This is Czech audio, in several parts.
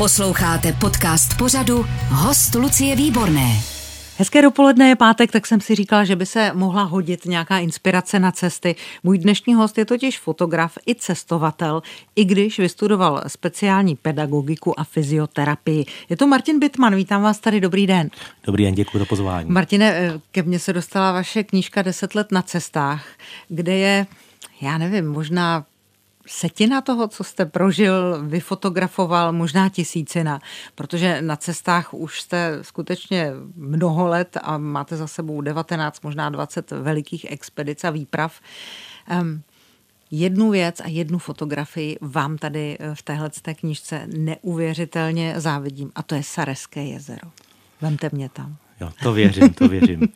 Posloucháte podcast pořadu Host Lucie Výborné. Hezké dopoledne je pátek, tak jsem si říkala, že by se mohla hodit nějaká inspirace na cesty. Můj dnešní host je totiž fotograf i cestovatel, i když vystudoval speciální pedagogiku a fyzioterapii. Je to Martin Bitman, vítám vás tady, dobrý den. Dobrý den, děkuji za pozvání. Martine, eh, ke mně se dostala vaše knížka 10 let na cestách, kde je, já nevím, možná setina toho, co jste prožil, vyfotografoval, možná tisícina, protože na cestách už jste skutečně mnoho let a máte za sebou 19, možná 20 velikých expedic a výprav. Um, jednu věc a jednu fotografii vám tady eh, v téhle knižce neuvěřitelně závidím a to je Sareské jezero. Vemte mě tam. Jo, to věřím, to věřím.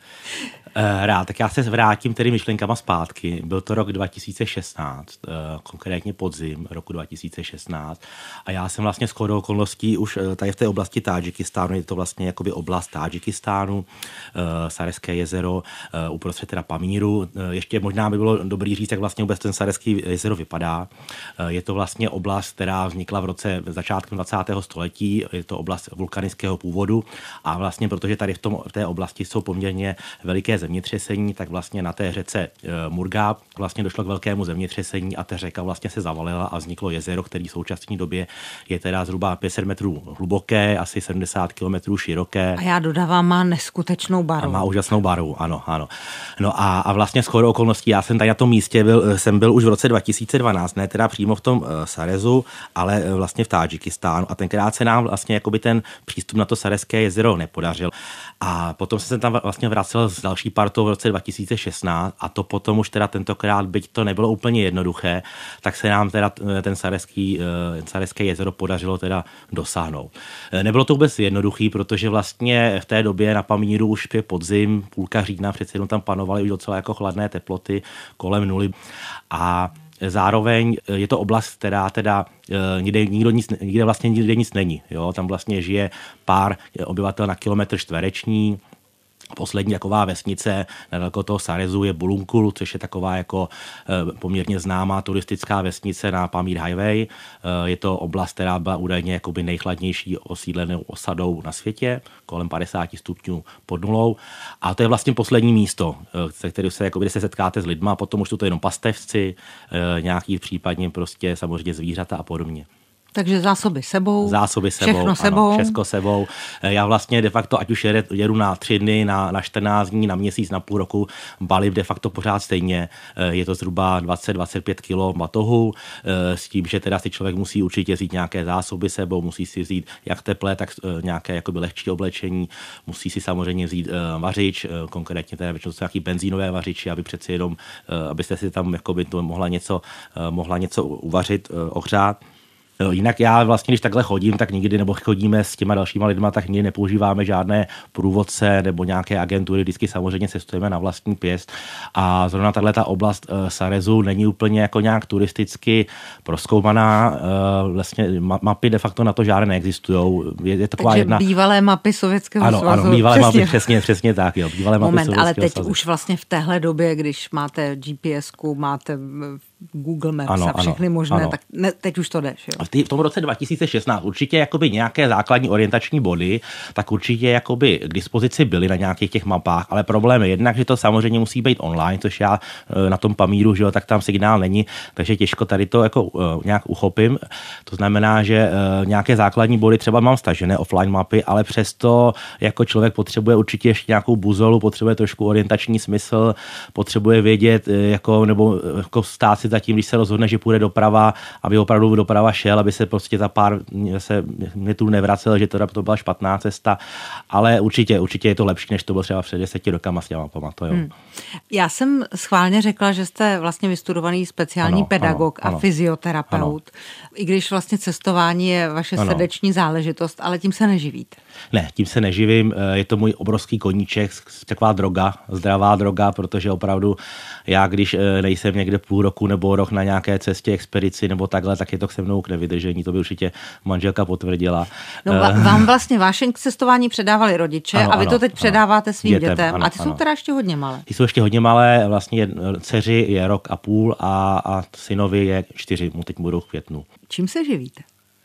Eh, rád, tak já se vrátím tedy myšlenkama zpátky. Byl to rok 2016, eh, konkrétně podzim roku 2016 a já jsem vlastně s chodou okolností už eh, tady v té oblasti Tádžikistánu, je to vlastně jakoby oblast Tádžikistánu, Sareské jezero, uprostřed teda Pamíru. Ještě možná by bylo dobrý říct, jak vlastně vůbec ten Sareský jezero vypadá. Je to vlastně oblast, která vznikla v roce začátkem 20. století, je to oblast vulkanického původu a vlastně protože tady v, tom, v té oblasti jsou poměrně veliké zemětřesení, tak vlastně na té řece eh, Murga vlastně došlo k velkému zemětřesení a ta řeka vlastně se zavalila a vzniklo jezero, který v současné době je teda zhruba 500 metrů hluboké, asi 70 kilometrů široké. A já dodávám, má neskutečnou barvu. A má úžasnou barvu, ano, ano. No a, a vlastně s okolností, já jsem tady na tom místě byl, eh, jsem byl už v roce 2012, ne teda přímo v tom uh, Sarezu, ale vlastně v Tádžikistánu a tenkrát se nám vlastně jakoby ten přístup na to Sareské jezero nepodařil. A potom jsem tam vlastně vracel s další partou v roce 2016 a to potom už teda tentokrát, byť to nebylo úplně jednoduché, tak se nám teda ten Sareský, eh, Sareské jezero podařilo teda dosáhnout. Eh, nebylo to vůbec jednoduchý, protože vlastně v té době na Pamíru už je podzim, půlka října, přece jenom tam panovaly už docela jako chladné teploty kolem nuly a Zároveň eh, je to oblast, která teda nikde, nikdo nic, nikde vlastně nikde nic není. Jo? Tam vlastně žije pár obyvatel na kilometr čtvereční, Poslední taková vesnice nedaleko toho Sarezu je Bulunkul, což je taková jako eh, poměrně známá turistická vesnice na Pamír Highway. Eh, je to oblast, která byla údajně jakoby nejchladnější osídlenou osadou na světě, kolem 50 stupňů pod nulou. A to je vlastně poslední místo, eh, se kterým se, jakoby, se setkáte s lidma, potom už jsou to jenom pastevci, nějaký případně prostě samozřejmě zvířata a podobně. Takže zásoby sebou. Zásoby sebou, všechno sebou. Ano, všechno sebou. Eh, já vlastně de facto, ať už jedu, na tři dny, na, na 14 dní, na měsíc, na půl roku, balím de facto pořád stejně. Eh, je to zhruba 20-25 kg batohu, eh, s tím, že teda si člověk musí určitě vzít nějaké zásoby sebou, musí si vzít jak teplé, tak nějaké jakoby lehčí oblečení, musí si samozřejmě vzít vařič, konkrétně teda většinou nějaký benzínové vařiči, aby přeci jenom, abyste si tam jakoby to mohla něco, mohla něco uvařit, ohřát. Jinak já vlastně, když takhle chodím, tak nikdy, nebo chodíme s těma dalšíma lidma, tak nikdy nepoužíváme žádné průvodce nebo nějaké agentury, vždycky samozřejmě cestujeme na vlastní pěst. A zrovna tahle ta oblast uh, Sarezu není úplně jako nějak turisticky proskoumaná. Uh, vlastně mapy de facto na to žádné neexistují. Je, je taková Takže jedna... bývalé mapy Sovětského ano, svazu. Ano, bývalé přesně. mapy, přesně, přesně tak. Jo, bývalé Moment, mapy ale teď svazu. už vlastně v téhle době, když máte GPS, máte Google Maps ano, a všechny ano, možné, ano. tak ne, teď už to jde. V, tý, v tom roce 2016 určitě jakoby nějaké základní orientační body, tak určitě jakoby k dispozici byly na nějakých těch mapách, ale problém je jednak, že to samozřejmě musí být online, což já e, na tom Pamíru, že jo, tak tam signál není, takže těžko tady to jako uh, nějak uchopím. To znamená, že uh, nějaké základní body třeba mám stažené offline mapy, ale přesto jako člověk potřebuje určitě ještě nějakou buzolu, potřebuje trošku orientační smysl, potřebuje vědět, jako, nebo jako stát si zatím, když se rozhodne, že půjde doprava, aby opravdu doprava šel, aby se prostě za pár se tu nevracel, že teda to byla špatná cesta, ale určitě, určitě je to lepší, než to bylo třeba před deseti rokama s těma pamatuju. Hmm. Já jsem schválně řekla, že jste vlastně vystudovaný speciální ano, pedagog ano, a ano. fyzioterapeut, ano. i když vlastně cestování je vaše ano. srdeční záležitost, ale tím se neživíte. Ne, tím se neživím, eh, je to můj obrovský koníček, taková droga, zdravá droga, protože opravdu já, když eh, nejsem někde půl roku nebo rok na nějaké cestě, expedici nebo takhle, tak je to se mnou k nevydržení, to by určitě manželka potvrdila. No, eh, vám vlastně vášeň k cestování předávali rodiče ano, a vy ano, to teď ano, předáváte svým dětem. dětem. Ano, a ty ano. jsou teda ještě hodně malé. Ty jsou ještě hodně malé, vlastně dceři je rok a půl a, a synovi je čtyři, mu teď budou v květnu. Čím se živíte?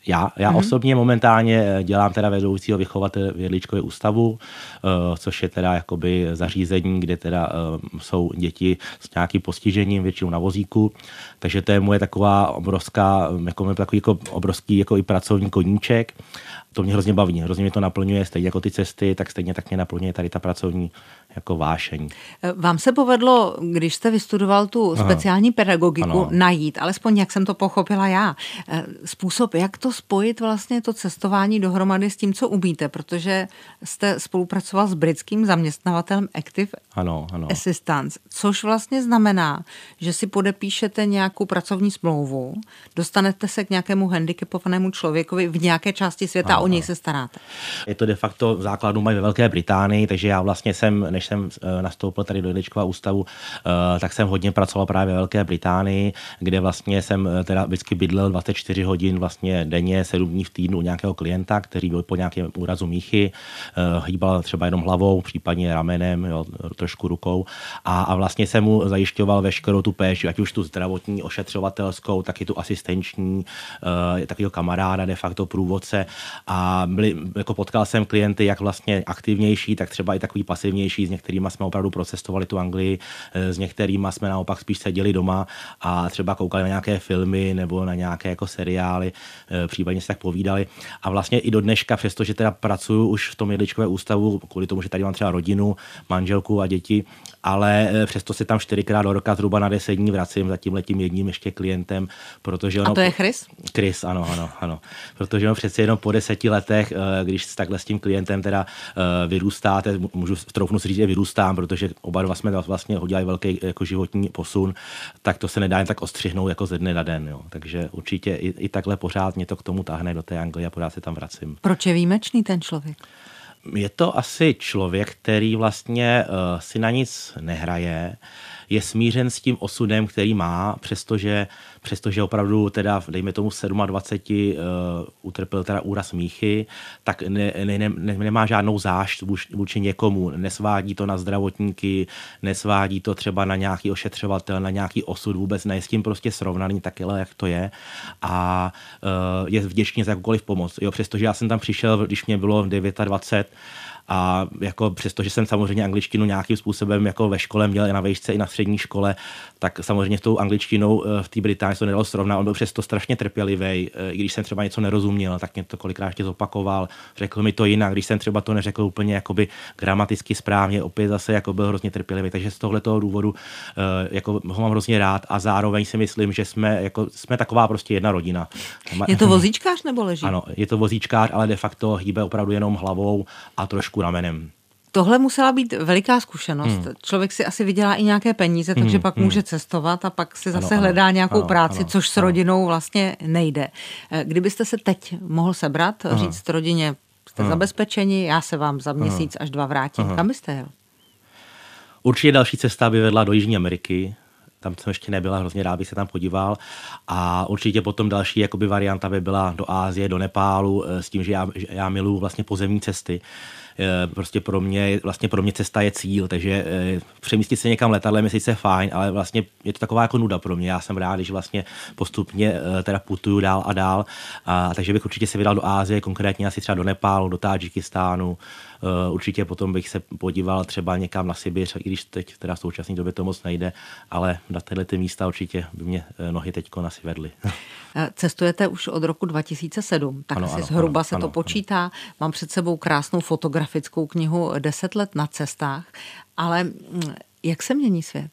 Já, já mm-hmm. osobně momentálně eh, dělám teda vedoucího vychovatele v Jedličkově ústavu, uh, což je teda jakoby zařízení, kde teda uh, jsou děti s nějakým postižením, většinou na vozíku, takže to je moje taková obrovská, jako, takový jako obrovský jako i pracovní koníček to mě hrozně baví, hrozně mě to naplňuje, stejně jako ty cesty, tak stejně tak mě naplňuje tady ta pracovní jako vášeň. Vám se povedlo, když jste vystudoval tu Aha. speciální pedagogiku, ano. najít, alespoň jak jsem to pochopila já, eh, způsob, jak to spojit vlastně to cestování dohromady s tím, co umíte, protože jste spolupracoval s britským zaměstnavatelem Active ano, ano. Assistance, což vlastně znamená, že si podepíšete nějakou pracovní smlouvu, dostanete se k nějakému handicapovanému člověkovi v nějaké části světa ano, a o něj se staráte. Je to de facto v základu mají ve Velké Británii, takže já vlastně jsem, než jsem eh, nastoupil tady do Jedličkova ústavu, eh, tak jsem hodně pracoval právě ve Velké Británii, kde vlastně jsem eh, teda vždycky bydlel 24 hodin vlastně denně, 7 dní v týdnu u nějakého klienta, který byl po nějakém úrazu míchy, hýbal třeba jenom hlavou, případně ramenem, jo, trošku rukou. A, a vlastně jsem mu zajišťoval veškerou tu péči, ať už tu zdravotní, ošetřovatelskou, tak i tu asistenční, takového kamaráda, de facto průvodce. A byli, jako potkal jsem klienty jak vlastně aktivnější, tak třeba i takový pasivnější, s některými jsme opravdu procestovali tu Anglii, eh, s některými jsme naopak spíš seděli doma a třeba koukali na nějaké filmy nebo na nějaké jako seriály, eh, případně se tak povídali. A vlastně i do dneška, přestože teda pracuju už v tom jedličkové ústavu, kvůli tomu, že tady mám třeba rodinu, manželku a děti, ale eh, přesto se tam čtyřikrát do roka zhruba na deset dní vracím za tím letím jedním ještě klientem, protože ono... A to je Chris? Chris, ano, ano, ano. Protože ono přece jenom po deseti letech, když takhle s tím klientem teda vyrůstáte, můžu troufnu si říct, že vyrůstám, protože oba dva jsme vlastně udělali velký jako životní posun, tak to se nedá jen tak ostřihnout jako ze dne na den. Jo. Takže určitě i, i takhle pořád mě to k tomu tahne do té Anglie a pořád se tam vracím. Proč je výjimečný ten člověk? Je to asi člověk, který vlastně uh, si na nic nehraje, je smířen s tím osudem, který má, přestože, přestože opravdu teda, dejme tomu 27 uh, utrpěl teda úraz míchy, tak ne, ne, ne, nemá žádnou zášť vůči někomu, nesvádí to na zdravotníky, nesvádí to třeba na nějaký ošetřovatel, na nějaký osud, vůbec ne, s tím prostě srovnaný takhle, jak to je. A uh, je vděčný za jakoukoliv pomoc. Jo, přestože já jsem tam přišel, když mě bylo 29, a jako přesto, že jsem samozřejmě angličtinu nějakým způsobem jako ve škole měl i na vejšce, i na střední škole, tak samozřejmě s tou angličtinou eh, v té Británii to nedalo srovnat. On byl přesto strašně trpělivý, eh, i když jsem třeba něco nerozuměl, tak mě to kolikrát ještě zopakoval, řekl mi to jinak, když jsem třeba to neřekl úplně jakoby gramaticky správně, opět zase jako byl hrozně trpělivý. Takže z tohoto důvodu eh, jako ho mám hrozně rád a zároveň si myslím, že jsme, jako, jsme taková prostě jedna rodina. Je to vozíčkář nebo leží? Ano, je to vozíčkář, ale de facto hýbe opravdu jenom hlavou a trošku ramenem. Tohle musela být veliká zkušenost. Hmm. Člověk si asi vydělá i nějaké peníze, takže hmm. pak hmm. může cestovat a pak si zase ano, hledá nějakou ano, práci, ano, což s ano. rodinou vlastně nejde. Eh, kdybyste se teď mohl sebrat, ano. říct rodině, jste ano. zabezpečeni, já se vám za měsíc ano. až dva vrátím. Ano. Kam byste jel? Určitě další cesta by vedla do Jižní Ameriky, tam jsem ještě nebyla, hrozně rád bych se tam podíval. A určitě potom další jakoby varianta by byla do Ázie, do Nepálu, eh, s tím, že já, já miluji vlastně pozemní cesty. Eh, prostě pro mě, vlastně pro mě cesta je cíl, takže eh, přemístit se někam letadlem je sice fajn, ale vlastně je to taková jako nuda pro mě. Já jsem rád, když vlastně postupně eh, teda putuju dál a dál, a, takže bych určitě se vydal do Ázie, konkrétně asi třeba do Nepálu, do Tadžikistánu, určitě potom bych se podíval třeba někam na Sibiř, i když teď teda v současné době to moc nejde, ale na tyhle ty místa určitě by mě nohy teď asi vedly. Cestujete už od roku 2007, tak ano, asi ano, zhruba ano, se ano, to počítá. Ano. Mám před sebou krásnou fotografickou knihu 10 let na cestách, ale mm, jak se mění svět?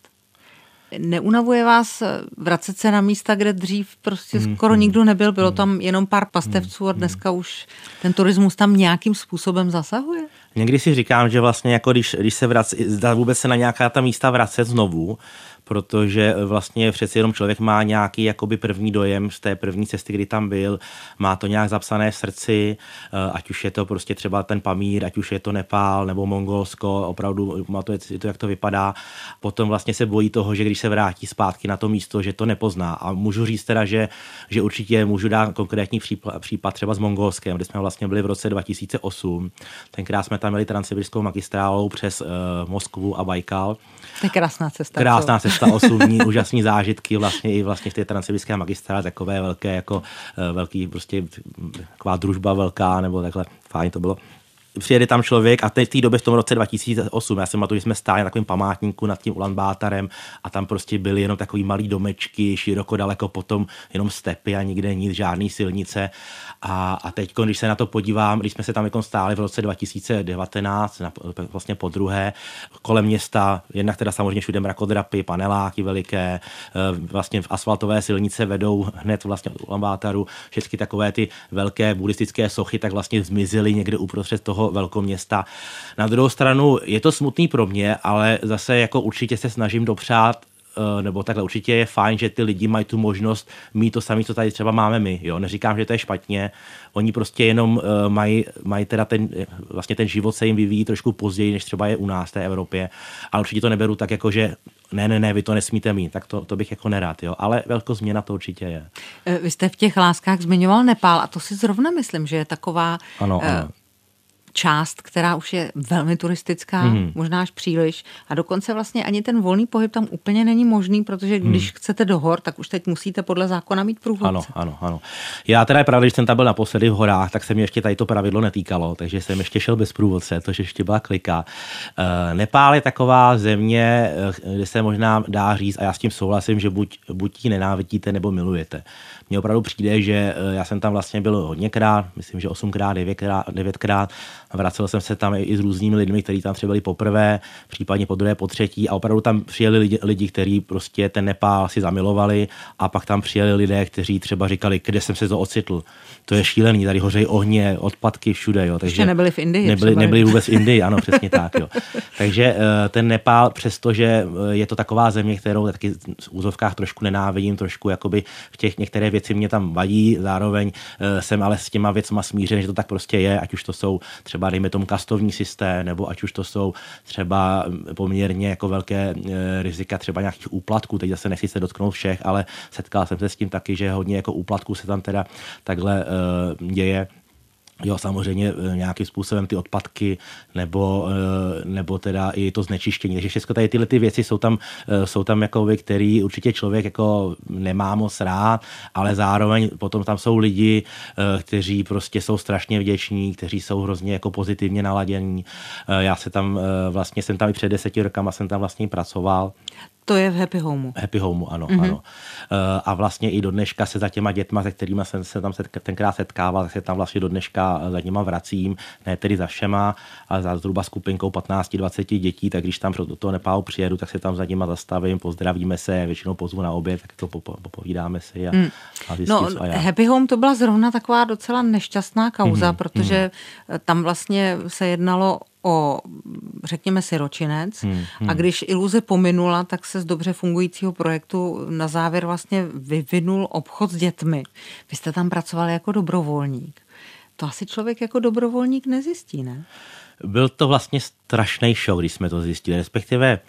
Neunavuje vás vracet se na místa, kde dřív prostě hmm, skoro hmm, nikdo nebyl, bylo hmm, tam jenom pár pastevců a dneska už ten turismus tam nějakým způsobem zasahuje? Někdy si říkám, že vlastně jako když, když se vrací, vůbec se na nějaká ta místa vracet znovu, protože vlastně přeci jenom člověk má nějaký jakoby první dojem z té první cesty, kdy tam byl, má to nějak zapsané v srdci, eh, ať už je to prostě třeba ten Pamír, ať už je to Nepál nebo Mongolsko, opravdu má to, to, jak to vypadá. Potom vlastně se bojí toho, že když se vrátí zpátky na to místo, že to nepozná. A můžu říct teda, že, že určitě můžu dát konkrétní případ, případ třeba s Mongolskem, kde jsme vlastně byli v roce 2008. Tenkrát jsme tam měli transsibirskou magistrálou přes uh, Moskvu a Bajkal. To je krásná cesta. Krásná cesta 308 úžasní zážitky vlastně i vlastně v té transsibirské magistrále, takové velké jako velký prostě taková družba velká nebo takhle fajn to bylo přijede tam člověk a v té době v tom roce 2008, já jsem to, že jsme stáli na takovém památníku nad tím Ulanbátarem a tam prostě byly jenom takový malý domečky, široko daleko potom jenom stepy a nikde nic, žádný silnice. A, a teď, když se na to podívám, když jsme se tam jako stáli v roce 2019, na, vlastně po druhé, kolem města, jednak teda samozřejmě všude mrakodrapy, paneláky veliké, e, vlastně v asfaltové silnice vedou hned vlastně od Ulambátaru, všechny takové ty velké buddhistické sochy tak vlastně zmizely někde uprostřed toho velkoměsta. Na druhou stranu je to smutný pro mě, ale zase jako určitě se snažím dopřát Eh, nebo takhle určitě je fajn, že ty lidi mají tu možnost mít to samé, co tady třeba máme my. Jo? Neříkám, že to je špatně, oni prostě jenom uh, mají, mají teda ten, vlastně ten život se jim vyvíjí trošku později, než třeba je u nás v té Evropě, ale určitě to neberu tak jako, že ne, ne, ne, vy to nesmíte mít, tak to, to bych jako nerád, jo. Ale velkou změna to určitě je. Eh, vy jste v těch láskách zmiňoval Nepál a to si zrovna myslím, že je taková ano, ano část, která už je velmi turistická, hmm. možná až příliš. A dokonce vlastně ani ten volný pohyb tam úplně není možný, protože když hmm. chcete do hor, tak už teď musíte podle zákona mít průvodce. Ano, ano, ano. Já teda je pravda, že jsem tam byl naposledy v horách, tak se mi ještě tady to pravidlo netýkalo, takže jsem ještě šel bez průvodce, to ještě byla klika. Uh, Nepál je taková země, eh, kde se možná dá říct, a já s tím souhlasím, že buď, buď ji nenávidíte, nebo milujete mně opravdu přijde, že eh, já jsem tam vlastně byl hodněkrát, myslím, že osmkrát, devětkrát, devětkrát. Vracel jsem se tam i s různými lidmi, kteří tam třeba byli poprvé, případně po druhé, po třetí a opravdu tam přijeli lidi, lidi kteří prostě ten Nepál si zamilovali a pak tam přijeli lidé, kteří třeba říkali, kde jsem se to ocitl. To je šílený, tady hořejí ohně, odpadky všude. Jo. Takže Ještě nebyli v Indii. Nebyli, nebyli vůbec v Indii, ano, přesně tak. Jo. Takže eh, ten Nepál, přestože eh, je to taková země, kterou taky v úzovkách trošku nenávidím, trošku jakoby v těch některé věci mě tam vadí, zároveň eh, jsem ale s těma věcma smířen, že to tak prostě je, ať už to jsou třeba, dejme tomu, kastovní systém, nebo ať už to jsou třeba mm, poměrně jako velké eh, rizika třeba nějakých úplatků, teď zase nechci se dotknout všech, ale setkal jsem se s tím taky, že hodně jako úplatků se tam teda takhle uh, děje Jo, samozřejmě eh, nějakým způsobem ty odpadky nebo, eh, nebo teda i to znečištění. Takže všechno tady tyhle ty věci jsou tam, eh, jsou tam jako který určitě člověk jako nemá moc rád, ale zároveň potom tam jsou lidi, kteří prostě jsou strašně vděční, kteří jsou hrozně jako pozitivně naladění. Já se tam vlastně jsem tam i před deseti rokama jsem tam vlastně pracoval. To je v Happy Homeu. Happy Homeu, ano, mm-hmm. ano. Eh, a vlastně i do dneška se za těma dětma, se kterými jsem se tam tenkrát setkával, tak se tam vlastně do dneška za nima vracím, ne tedy za všema, ale za zhruba skupinkou 15-20 dětí, tak když tam do toho Nepálu přijedu, tak se tam za nima zastavím, pozdravíme se, většinou pozvu na oběd, tak to popovídáme si a, mm. a zjistím, No, a já. Happy Home to byla zrovna taková docela nešťastná kauza, mm-hmm. protože mm-hmm. tam vlastně se jednalo o, řekněme si, ročinec hmm, hmm. a když iluze pominula, tak se z dobře fungujícího projektu na závěr vlastně vyvinul obchod s dětmi. Vy jste tam pracovali jako dobrovolník. To asi člověk jako dobrovolník nezjistí, ne? Byl to vlastně strašný show, když jsme to zjistili, respektive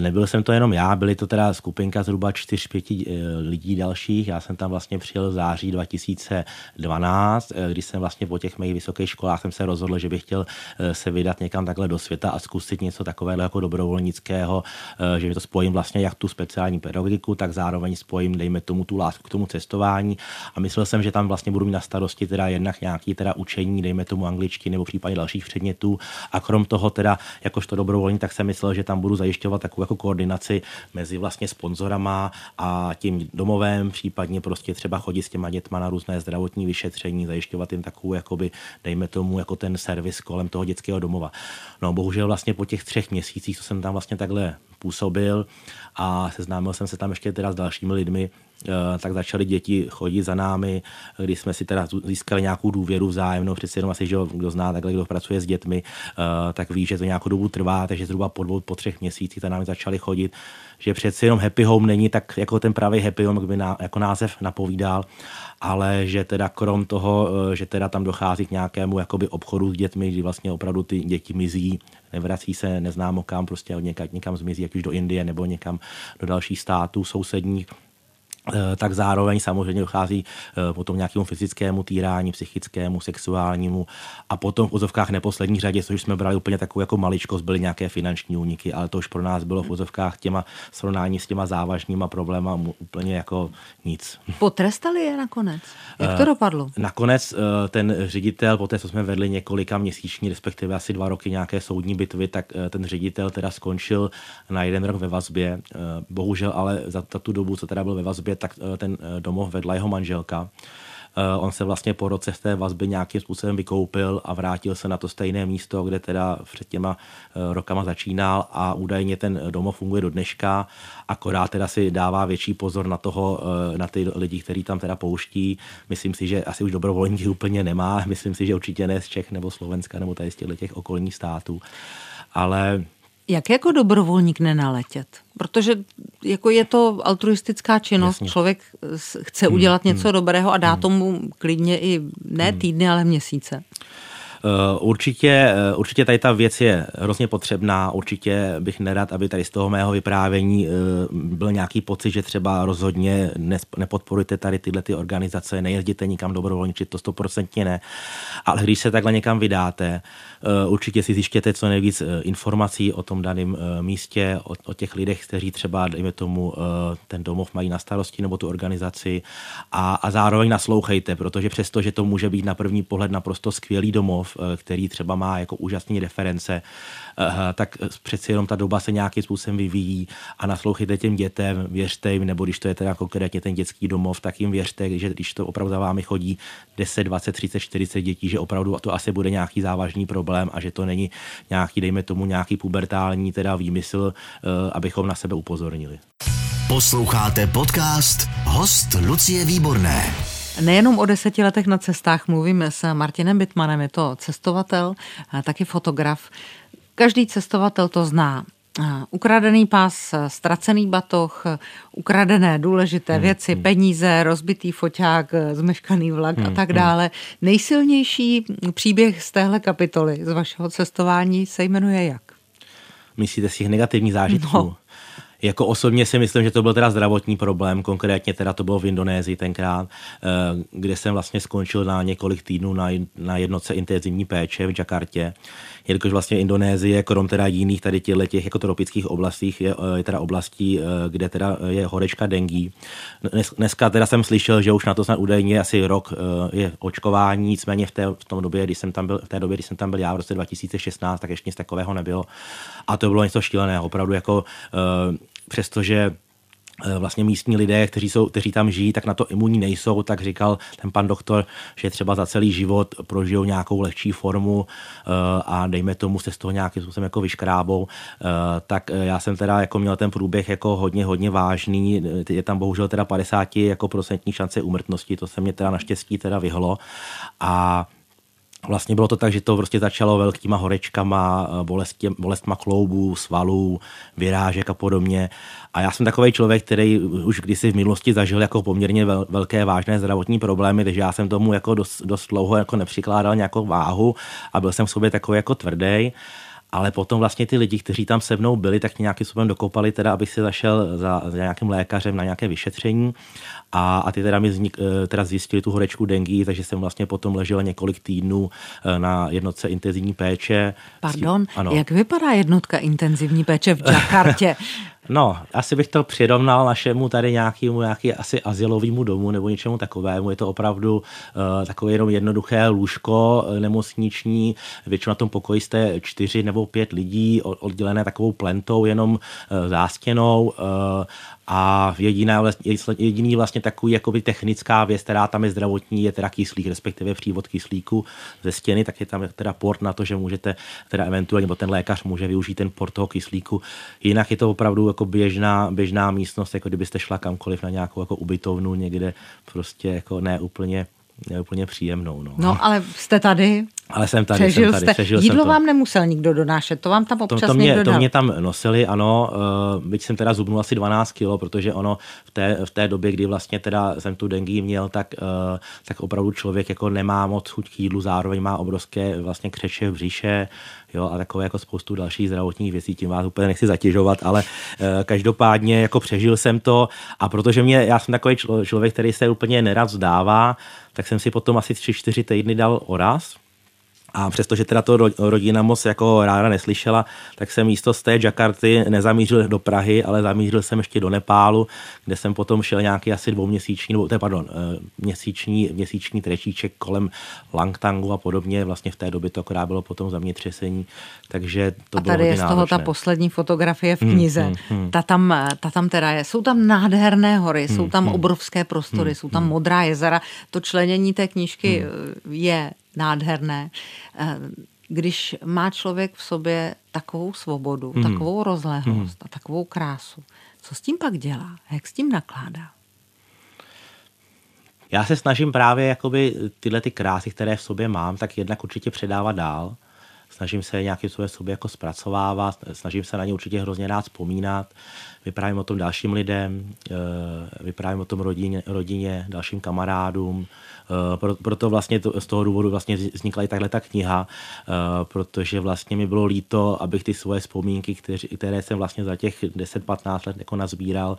nebyl jsem to jenom já, byly to teda skupinka zhruba 4-5 eh, lidí dalších. Já jsem tam vlastně přijel v září 2012, eh, když jsem vlastně po těch mých vysokých školách jsem se rozhodl, že bych chtěl se vydat někam takhle do světa a zkusit něco takového jako dobrovolnického, že to spojím vlastně jak tu speciální pedagogiku, tak zároveň spojím, dejme tomu, tu lásku k tomu cestování. A myslel jsem, že tam vlastně budu mít na starosti teda jednak nějaký teda učení, dejme tomu angličtiny nebo případně dalších předmětů. A krom toho teda, jakožto dobrovolník, tak jsem myslel, že tam budu zajišťovat takovou jako koordinaci mezi vlastně sponzorama a tím domovem, případně prostě třeba chodit s těma dětma na různé zdravotní vyšetření, zajišťovat jim takovou, jakoby, dejme tomu, jako ten servis kolem toho dětského domova. No bohužel vlastně po těch třech měsících, co jsem tam vlastně takhle působil a seznámil jsem se tam ještě teda s dalšími lidmi, Eh, tak začaly děti chodit za námi, když jsme si teda získali nějakou důvěru vzájemnou, přeci jenom asi, že kdo zná takhle, kdo pracuje s dětmi, eh, tak ví, že to nějakou dobu trvá, takže zhruba po dvou, po třech měsících tam námi začali chodit, že přeci jenom happy home není tak jako ten pravý happy home, jak by ná, jako název napovídal, ale že teda krom toho, eh, že teda tam dochází k nějakému jakoby obchodu s dětmi, kdy vlastně opravdu ty děti mizí, nevrací se neznámo kam, prostě někam, někam zmizí, ať už do Indie nebo někam do dalších států sousedních, tak zároveň samozřejmě dochází eh, potom nějakému fyzickému týrání, psychickému, sexuálnímu a potom v úzovkách neposlední řadě, což jsme brali úplně takovou jako maličkost, byly nějaké finanční úniky, ale to už pro nás bylo v úzovkách těma srovnání s těma závažnýma problémy úplně jako nic. Potrestali je nakonec? Jak to eh, dopadlo? Nakonec ten ředitel, po té, co jsme vedli několika měsíční, respektive asi dva roky nějaké soudní bitvy, tak ten ředitel teda skončil na jeden rok ve vazbě. Bohužel ale za tu dobu, co teda byl ve vazbě, tak eh, ten eh, domov vedla jeho manželka. Eh, on se vlastně po roce z té vazby nějakým způsobem vykoupil a vrátil se na to stejné místo, kde teda před těma rokama začínal a údajně ten domov funguje do dneška, akorát teda si dává větší pozor na toho, na ty lidi, který tam teda pouští. Myslím si, že asi už dobrovolníky úplně nemá, myslím si, že určitě ne z Čech nebo Slovenska nebo tady z těch okolních států. Ale jak jako dobrovolník nenaletět? Protože jako je to altruistická činnost, Jasně. člověk chce hmm, udělat hmm, něco hmm. dobrého a dá hmm. tomu klidně i ne hmm. týdny, ale měsíce. Eh, určitě, eh, určitě tady ta věc je hrozně potřebná, určitě bych nerad, aby tady z toho mého vyprávění eh, byl nějaký pocit, že třeba rozhodně nepodporujete tady tyhle ty organizace, nejezděte nikam dobrovolničit, to stoprocentně ne. Ale když se takhle někam vydáte, určitě si zjištěte co nejvíc informací o tom daném místě, o, o těch lidech, kteří třeba, dejme tomu, ten domov mají na starosti nebo tu organizaci. A, a zároveň naslouchejte, protože přesto, že to může být na první pohled naprosto skvělý domov, Eh, který třeba má jako úžasné reference, eh, tak přeci jenom ta doba se nějakým způsobem vyvíjí. A naslouchejte těm dětem, věřte jim, nebo když to je teda konkrétně ten dětský domov, tak jim věřte, že když to opravdu za vámi chodí 10, 20, 30, 40 dětí, že opravdu to asi bude nějaký závažný problém a že to není nějaký, dejme tomu, nějaký pubertální teda výmysl, eh, abychom na sebe upozornili. Posloucháte podcast Host Lucie Výborné. Nejenom o deseti letech na cestách mluvíme s Martinem Bitmanem, je to cestovatel, taky fotograf. Každý cestovatel to zná. Ukradený pás, ztracený batoh, ukradené důležité hmm, věci, hmm. peníze, rozbitý foťák, zmeškaný vlak hmm, a tak hmm. dále. Nejsilnější příběh z téhle kapitoly, z vašeho cestování, se jmenuje jak? Myslíte si negativních zážitků? No. Jako osobně si myslím, že to byl teda zdravotní problém, konkrétně teda to bylo v Indonésii tenkrát, eh, kde jsem vlastně skončil na několik týdnů na, jednoce intenzivní péče v Jakartě, jelikož vlastně Indonésie, krom teda jiných tady těch jako tropických oblastích, je, je teda oblastí, eh, kde teda je horečka dengí. Dnes, dneska teda jsem slyšel, že už na to snad údajně asi rok eh, je očkování, nicméně v té, v tom době, když jsem tam byl, v té době, kdy jsem tam byl já v roce 2016, tak ještě nic takového nebylo. A to bylo něco šíleného, opravdu jako přestože eh, vlastně místní lidé, kteří, jsou, kteří tam žijí, tak na to imunní nejsou, tak říkal ten pan doktor, že třeba za celý život prožijou nějakou lehčí formu eh, a dejme tomu se z toho nějakým způsobem jako vyškrábou, eh, tak já jsem teda jako měl ten průběh jako hodně, hodně vážný, je tam bohužel teda 50 jako procentní šance úmrtnosti, to se mě teda naštěstí teda vyhlo. A Vlastně bylo to tak, že to prostě začalo velkýma horečkama, bolestě, bolestma kloubů, svalů, vyrážek a podobně. A já jsem takový člověk, který už kdysi v minulosti zažil jako poměrně velké vážné zdravotní problémy, takže já jsem tomu jako dost, dost dlouho jako nepřikládal nějakou váhu a byl jsem v sobě takový jako tvrdý ale potom vlastně ty lidi, kteří tam se mnou byli, tak nějakým způsobem dokopali, teda, abych si zašel za, za nějakým lékařem na nějaké vyšetření a, a ty teda mi znik, eh, teda zjistili tu horečku dengy, takže jsem vlastně potom ležel několik týdnů eh, na jednotce intenzivní péče. Pardon, ano. jak vypadá jednotka intenzivní péče v Jakartě? No, asi bych to přirovnal našemu tady nějakému nějaký asi asilovému domu nebo něčemu takovému. Je to opravdu uh, takové jenom jednoduché lůžko nemocniční. Většinou na tom pokoji jste čtyři nebo pět lidí oddělené takovou plentou, jenom uh, zástěnou uh, a jediná, jediný vlastně takový jakoby technická věc, která tam je zdravotní, je teda kyslík, respektive přívod kyslíku ze stěny, tak je tam teda port na to, že můžete teda eventuálně, nebo ten lékař může využít ten port toho kyslíku. Jinak je to opravdu jako běžná, běžná místnost, jako kdybyste šla kamkoliv na nějakou jako ubytovnu někde, prostě jako ne úplně, ne úplně příjemnou. No. no, ale jste tady, Ale jsem tady, přežil jsem tady, jste. přežil Jídlo jsem to. vám nemusel nikdo donášet, to vám tam občas to, to, mě, někdo to dal. mě tam nosili, ano, uh, byť jsem teda zubnul asi 12 kilo, protože ono v té, v té době, kdy vlastně teda jsem tu dengi měl, tak, uh, tak opravdu člověk jako nemá moc chuť k jídlu, zároveň má obrovské vlastně křeče v břiše, jo, a takové jako spoustu dalších zdravotních věcí, tím vás úplně nechci zatěžovat, ale uh, každopádně jako přežil jsem to a protože mě, já jsem takový člo, člověk, který se úplně nerad vzdává, tak jsem si potom asi 3-4 týdny dal oraz, a přestože teda to rodina moc jako ráda neslyšela, tak jsem místo z té Jakarty nezamířil do Prahy, ale zamířil jsem ještě do Nepálu, kde jsem potom šel nějaký asi dvouměsíční, nebo, pardon, eh, měsíční, měsíční trečíček kolem Langtangu a podobně. Vlastně v té době to akorát bylo potom zemětřesení, takže to a bylo tady je z toho náročné. ta poslední fotografie v knize. Hmm, hmm, hmm. Ta, tam, ta tam teda je. Jsou tam nádherné hory, hmm, jsou tam hmm, obrovské prostory, hmm, jsou tam hmm. modrá jezera. To členění té knížky hmm. je nádherné. Když má člověk v sobě takovou svobodu, hmm. takovou rozlehlost hmm. a takovou krásu, co s tím pak dělá? Jak s tím nakládá? Já se snažím právě jakoby tyhle ty krásy, které v sobě mám, tak jednak určitě předávat dál. Snažím se nějakým způsobem sobě jako zpracovávat, snažím se na ně určitě hrozně rád vzpomínat. Vyprávím o tom dalším lidem, vyprávím o tom rodině, rodině dalším kamarádům, Eh, proto vlastně to, z toho důvodu vlastně vznikla i takhle ta kniha, eh, protože vlastně mi bylo líto, abych ty svoje vzpomínky, které, jsem vlastně za těch 10-15 let jako nazbíral,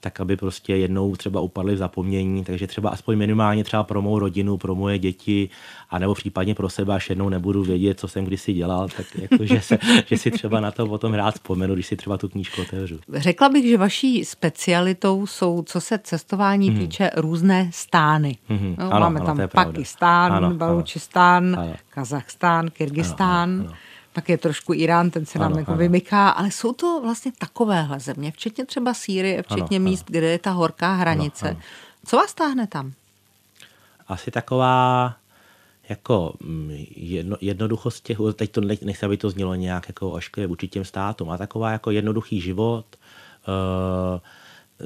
tak aby prostě jednou třeba upadly v zapomnění, takže třeba aspoň minimálně třeba pro mou rodinu, pro moje děti, a nebo případně pro sebe, až jednou nebudu vědět, co jsem kdysi dělal, tak jako, že, se, že si třeba na to potom rád vzpomenu, když si třeba tu knížku otevřu. Řekla bych, že vaší specialitou jsou, co se cestování hmm. týče, různé stány. Hmm. No, ano, Máme ano, tam Pakistán, ano, Balučistán, ano. Kazachstán, Kyrgyzstán. Ano, ano. Pak je trošku Irán, ten se nám ano, jako ano. vymyká, ale jsou to vlastně takovéhle země, včetně třeba Sýrie, včetně ano, míst, ano. kde je ta horká hranice. Ano, ano. Co vás táhne tam? Asi taková jako mm, jedno, jednoduchost těch, teď to nechci, aby to znělo nějak jako ošklivě vůči těm státům, a taková jako jednoduchý život,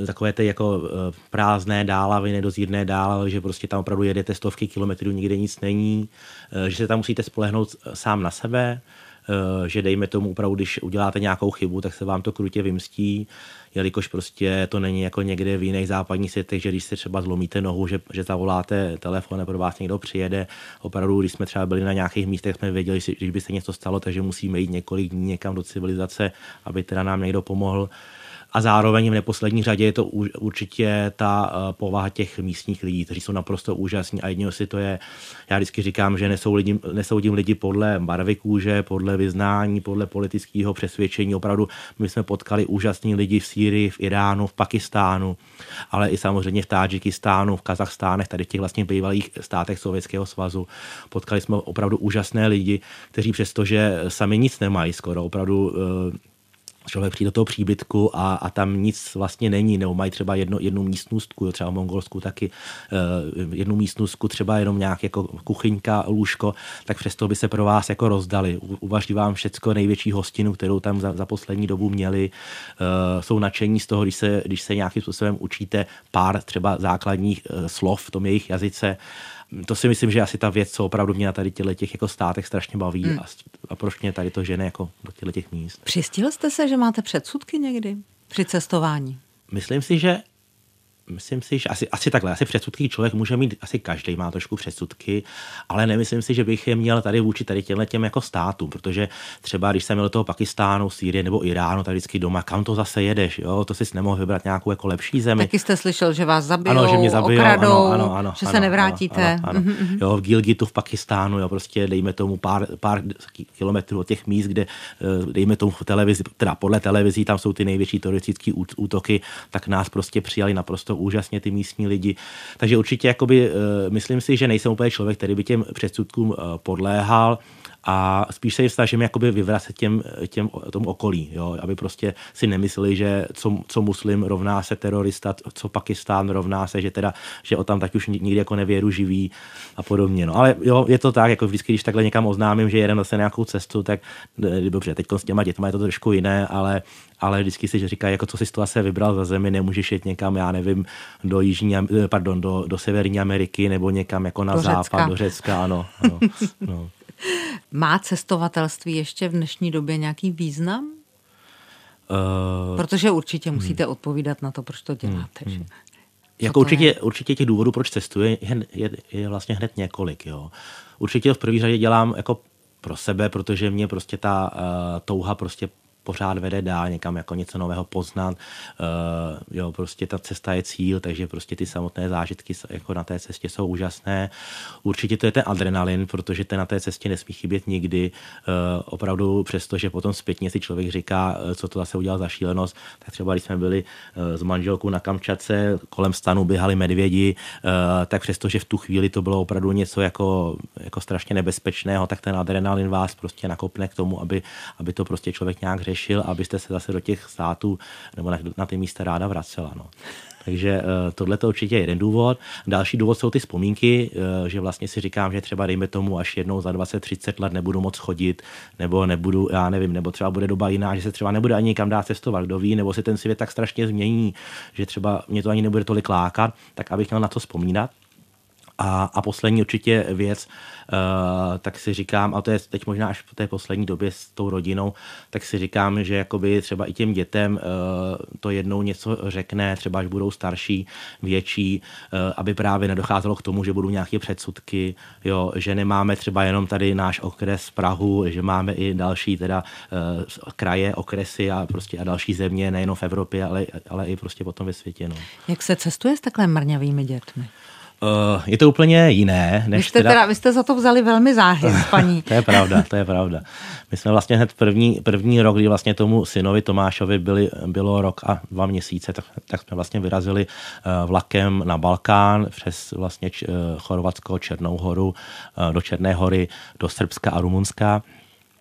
takové ty jako eh, prázdné dálavy, nedozírné dálavy, že prostě tam opravdu jedete stovky kilometrů, nikde nic není, eh, že se tam musíte spolehnout sám na sebe, eh, že dejme tomu opravdu, když uděláte nějakou chybu, tak se vám to krutě vymstí, jelikož prostě to není jako někde v jiných západních světech, že když se třeba zlomíte nohu, že, že zavoláte telefon a pro vás někdo přijede. Opravdu, když jsme třeba byli na nějakých místech, jsme věděli, že když by se něco stalo, takže musíme jít několik dní někam do civilizace, aby teda nám někdo pomohl a zároveň v neposlední řadě je to určitě ta eh, povaha těch místních lidí, kteří jsou naprosto úžasní a jedně si to je, já vždycky říkám, že nesoudím, nesoudím lidi podle barvy kůže, podle vyznání, podle politického přesvědčení. Opravdu my jsme potkali úžasní lidi v Sýrii, v Iránu, v Pakistánu, ale i samozřejmě v Tádžikistánu, v Kazachstánech, tady v těch vlastně bývalých státech Sovětského svazu. Potkali jsme opravdu úžasné lidi, kteří přestože sami nic nemají skoro, opravdu eh, člověk přijde do toho příbytku a, a tam nic vlastně není, nebo mají třeba jedno, jednu místnostku, jo, třeba v Mongolsku taky uh, jednu místnostku, třeba jenom nějak jako kuchyňka, lůžko, tak přesto by se pro vás jako rozdali. Uvaží vám všecko největší hostinu, kterou tam za, za poslední dobu měli. Uh, jsou nadšení z toho, když se, když se nějakým způsobem učíte pár třeba základních uh, slov v tom jejich jazyce. To si myslím, že asi ta věc, co opravdu mě na tady těchto těch jako státech strašně baví hmm. a, a proč mě tady to žene jako do těchto těch míst. Přistil jste se, že máte předsudky někdy při cestování? Myslím si, že myslím si, že asi, asi takhle, asi předsudky člověk může mít, asi každý má trošku předsudky, ale nemyslím si, že bych je měl tady vůči tady těmhle těm jako státům, protože třeba když jsem měl do toho Pakistánu, Sýrie nebo Iránu, tak vždycky doma, kam to zase jedeš, jo, to si nemohl vybrat nějakou jako lepší zemi. Taky jste slyšel, že vás zabijou, ano, že mě zabijou, okradou, ano, ano, ano, že ano, se nevrátíte. Ano, ano, ano. Mm-hmm. Jo, v Gilgitu v Pakistánu, jo, prostě dejme tomu pár, pár kilometrů od těch míst, kde eh, dejme tomu v televizi, teda podle televizí tam jsou ty největší teroristické útoky, tak nás prostě přijali naprosto úžasně ty místní lidi. Takže určitě jakoby, uh, myslím si, že nejsem úplně člověk, který by těm předsudkům uh, podléhal a spíš se jim snažím jakoby vyvracet těm, těm tomu okolí, jo? aby prostě si nemysleli, že co, co muslim rovná se terorista, co Pakistán rovná se, že teda, že o tam tak už nikdy jako nevěru živí a podobně. No. Ale jo, je to tak, jako vždycky, když takhle někam oznámím, že jedem zase nějakou cestu, tak eh, dobře, teď s těma dětma je to trošku jiné, ale ale vždycky si říkají, jako co si to asi vybral za zemi, nemůžeš jít někam, já nevím, do Jižní, eh, pardon, do, do Severní Ameriky nebo někam jako na do západ, Řecka. do Řecka, ano. ano no. Má cestovatelství ještě v dnešní době nějaký význam? Uh, Protože určitě musíte hmm. odpovídat na to, proč to děláte. Hmm. Že? jako určitě, je? určitě těch důvodů, proč cestuje, je, je, je vlastně hned několik. Jo. Určitě v první řadě dělám jako pro sebe, protože mě prostě ta uh, touha prostě pořád vede dál, někam jako něco nového poznat. Uh, jo, prostě ta cesta je cíl, takže prostě ty samotné zážitky jako na té cestě jsou úžasné. Určitě to je ten adrenalin, protože ten na té cestě nesmí chybět nikdy. Uh, opravdu přesto, že potom zpětně si člověk říká, uh, co to zase udělal za šílenost, tak třeba když jsme byli s manželkou na Kamčace, kolem stanu běhali medvědi, uh, tak přesto, že v tu chvíli to bylo opravdu něco jako, jako strašně nebezpečného, tak ten adrenalin vás prostě nakopne k tomu, aby, aby to prostě člověk nějak řešil řešil, abyste se zase do těch států nebo na, na ty místa ráda vracela. No. Takže uh, tohle to určitě je jeden důvod. Další důvod jsou ty vzpomínky, uh, že vlastně si říkám, že třeba dejme tomu, až jednou za 20-30 let nebudu moc chodit, nebo nebudu, já nevím, nebo třeba bude doba jiná, že se třeba nebude ani nikam dát cestovat, kdo ví, nebo se ten svět tak strašně změní, že třeba mě to ani nebude tolik lákat, tak abych měl na to vzpomínat. A, a poslední určitě věc, uh, tak si říkám, a to je teď možná až v té poslední době s tou rodinou, tak si říkám, že jakoby třeba i těm dětem uh, to jednou něco řekne, třeba až budou starší, větší, uh, aby právě nedocházelo k tomu, že budou nějaké předsudky, jo, že nemáme třeba jenom tady náš okres Prahu, že máme i další teda uh, kraje, okresy a prostě a další země, nejenom v Evropě, ale, ale i prostě potom ve světě. No. Jak se cestuje s takhle mrňavými dětmi? Uh, je to úplně jiné. Než vy, jste teda... Teda, vy jste za to vzali velmi záhy, paní. to je pravda, to je pravda. My jsme vlastně hned první, první rok, kdy vlastně tomu synovi Tomášovi byli, bylo rok a dva měsíce, tak, tak jsme vlastně vyrazili uh, vlakem na Balkán přes vlastně č, uh, Chorvatsko, Černou horu, uh, do Černé hory, do Srbska a Rumunska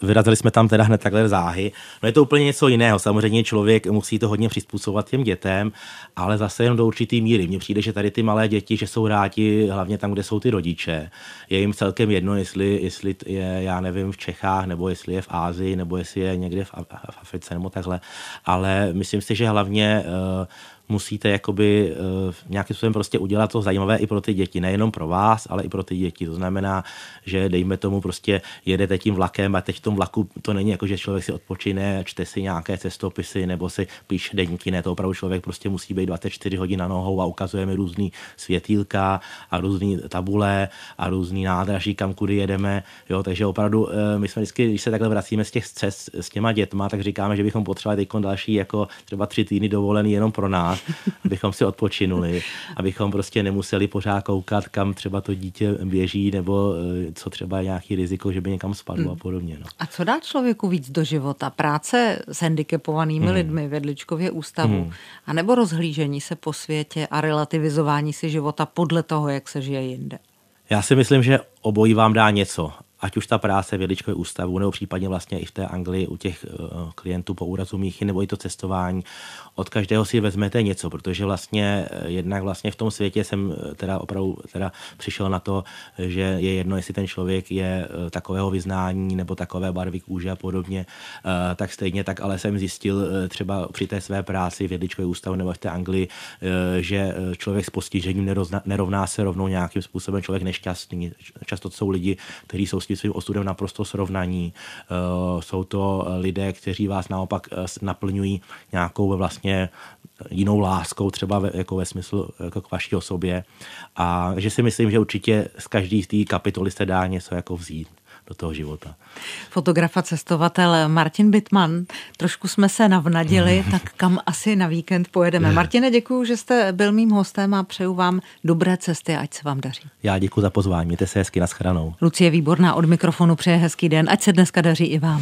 vyrazili jsme tam teda hned takhle záhy. No je to úplně něco jiného. Samozřejmě člověk musí to hodně přizpůsobovat těm dětem, ale zase jen do určitý míry. Mně přijde, že tady ty malé děti, že jsou rádi hlavně tam, kde jsou ty rodiče. Je jim celkem jedno, jestli, jestli je, já nevím, v Čechách, nebo jestli je v Ázii, nebo jestli je někde v, v Africe, nebo takhle. Ale myslím si, že hlavně uh, musíte jakoby uh, nějakým způsobem prostě udělat to zajímavé i pro ty děti, nejenom pro vás, ale i pro ty děti. To znamená, že dejme tomu prostě jedete tím vlakem a teď v tom vlaku to není jako, že člověk si odpočine, čte si nějaké cestopisy nebo si píše deníky, ne, to opravdu člověk prostě musí být 24 hodin na nohou a ukazuje mi různý světýlka a různý tabule a různý nádraží, kam kudy jedeme. Jo, takže opravdu uh, my jsme vždycky, když se takhle vracíme z těch cest s těma dětma, tak říkáme, že bychom potřebovali další jako třeba tři týdny dovolený jenom pro nás abychom si odpočinuli, abychom prostě nemuseli pořád koukat, kam třeba to dítě běží, nebo eh, co třeba je nějaký riziko, že by někam spadlo hmm. a podobně. No. A co dá člověku víc do života? Práce s handicapovanými hmm. lidmi v Jedličkově ústavu, hmm. a nebo rozhlížení se po světě a relativizování si života podle toho, jak se žije jinde? Já si myslím, že obojí vám dá něco ať už ta práce v Jedličkově ústavu, nebo případně vlastně i v té Anglii u těch uh, klientů po úrazu míchy, nebo i to cestování, od každého si vezmete něco, protože vlastně uh, jednak vlastně v tom světě jsem uh, teda opravdu teda přišel na to, že je jedno, jestli ten člověk je takového vyznání nebo takové barvy kůže a podobně, tak stejně tak, ale jsem zjistil třeba při té své práci v Jedličkově ústavu nebo v té Anglii, že člověk s postižením nerovná, nerovná se rovnou nějakým způsobem člověk nešťastný. Často to jsou lidi, kteří jsou svým ostudem naprosto srovnaní. Eh, jsou to lidé, kteří vás naopak eh, naplňují nějakou vlastně jinou láskou, třeba ve, jako ve smyslu jako k vaší osobě. A že si myslím, že určitě z každý z té kapitoly se dá něco jako vzít do toho života. Fotograf a cestovatel Martin Bitman. Trošku jsme se navnadili, tak kam asi na víkend pojedeme. Martine, děkuji, že jste byl mým hostem a přeju vám dobré cesty, ať se vám daří. Já děkuji za pozvání, mějte se hezky, naschranou. Lucie Výborná od mikrofonu přeje hezký den, ať se dneska daří i vám.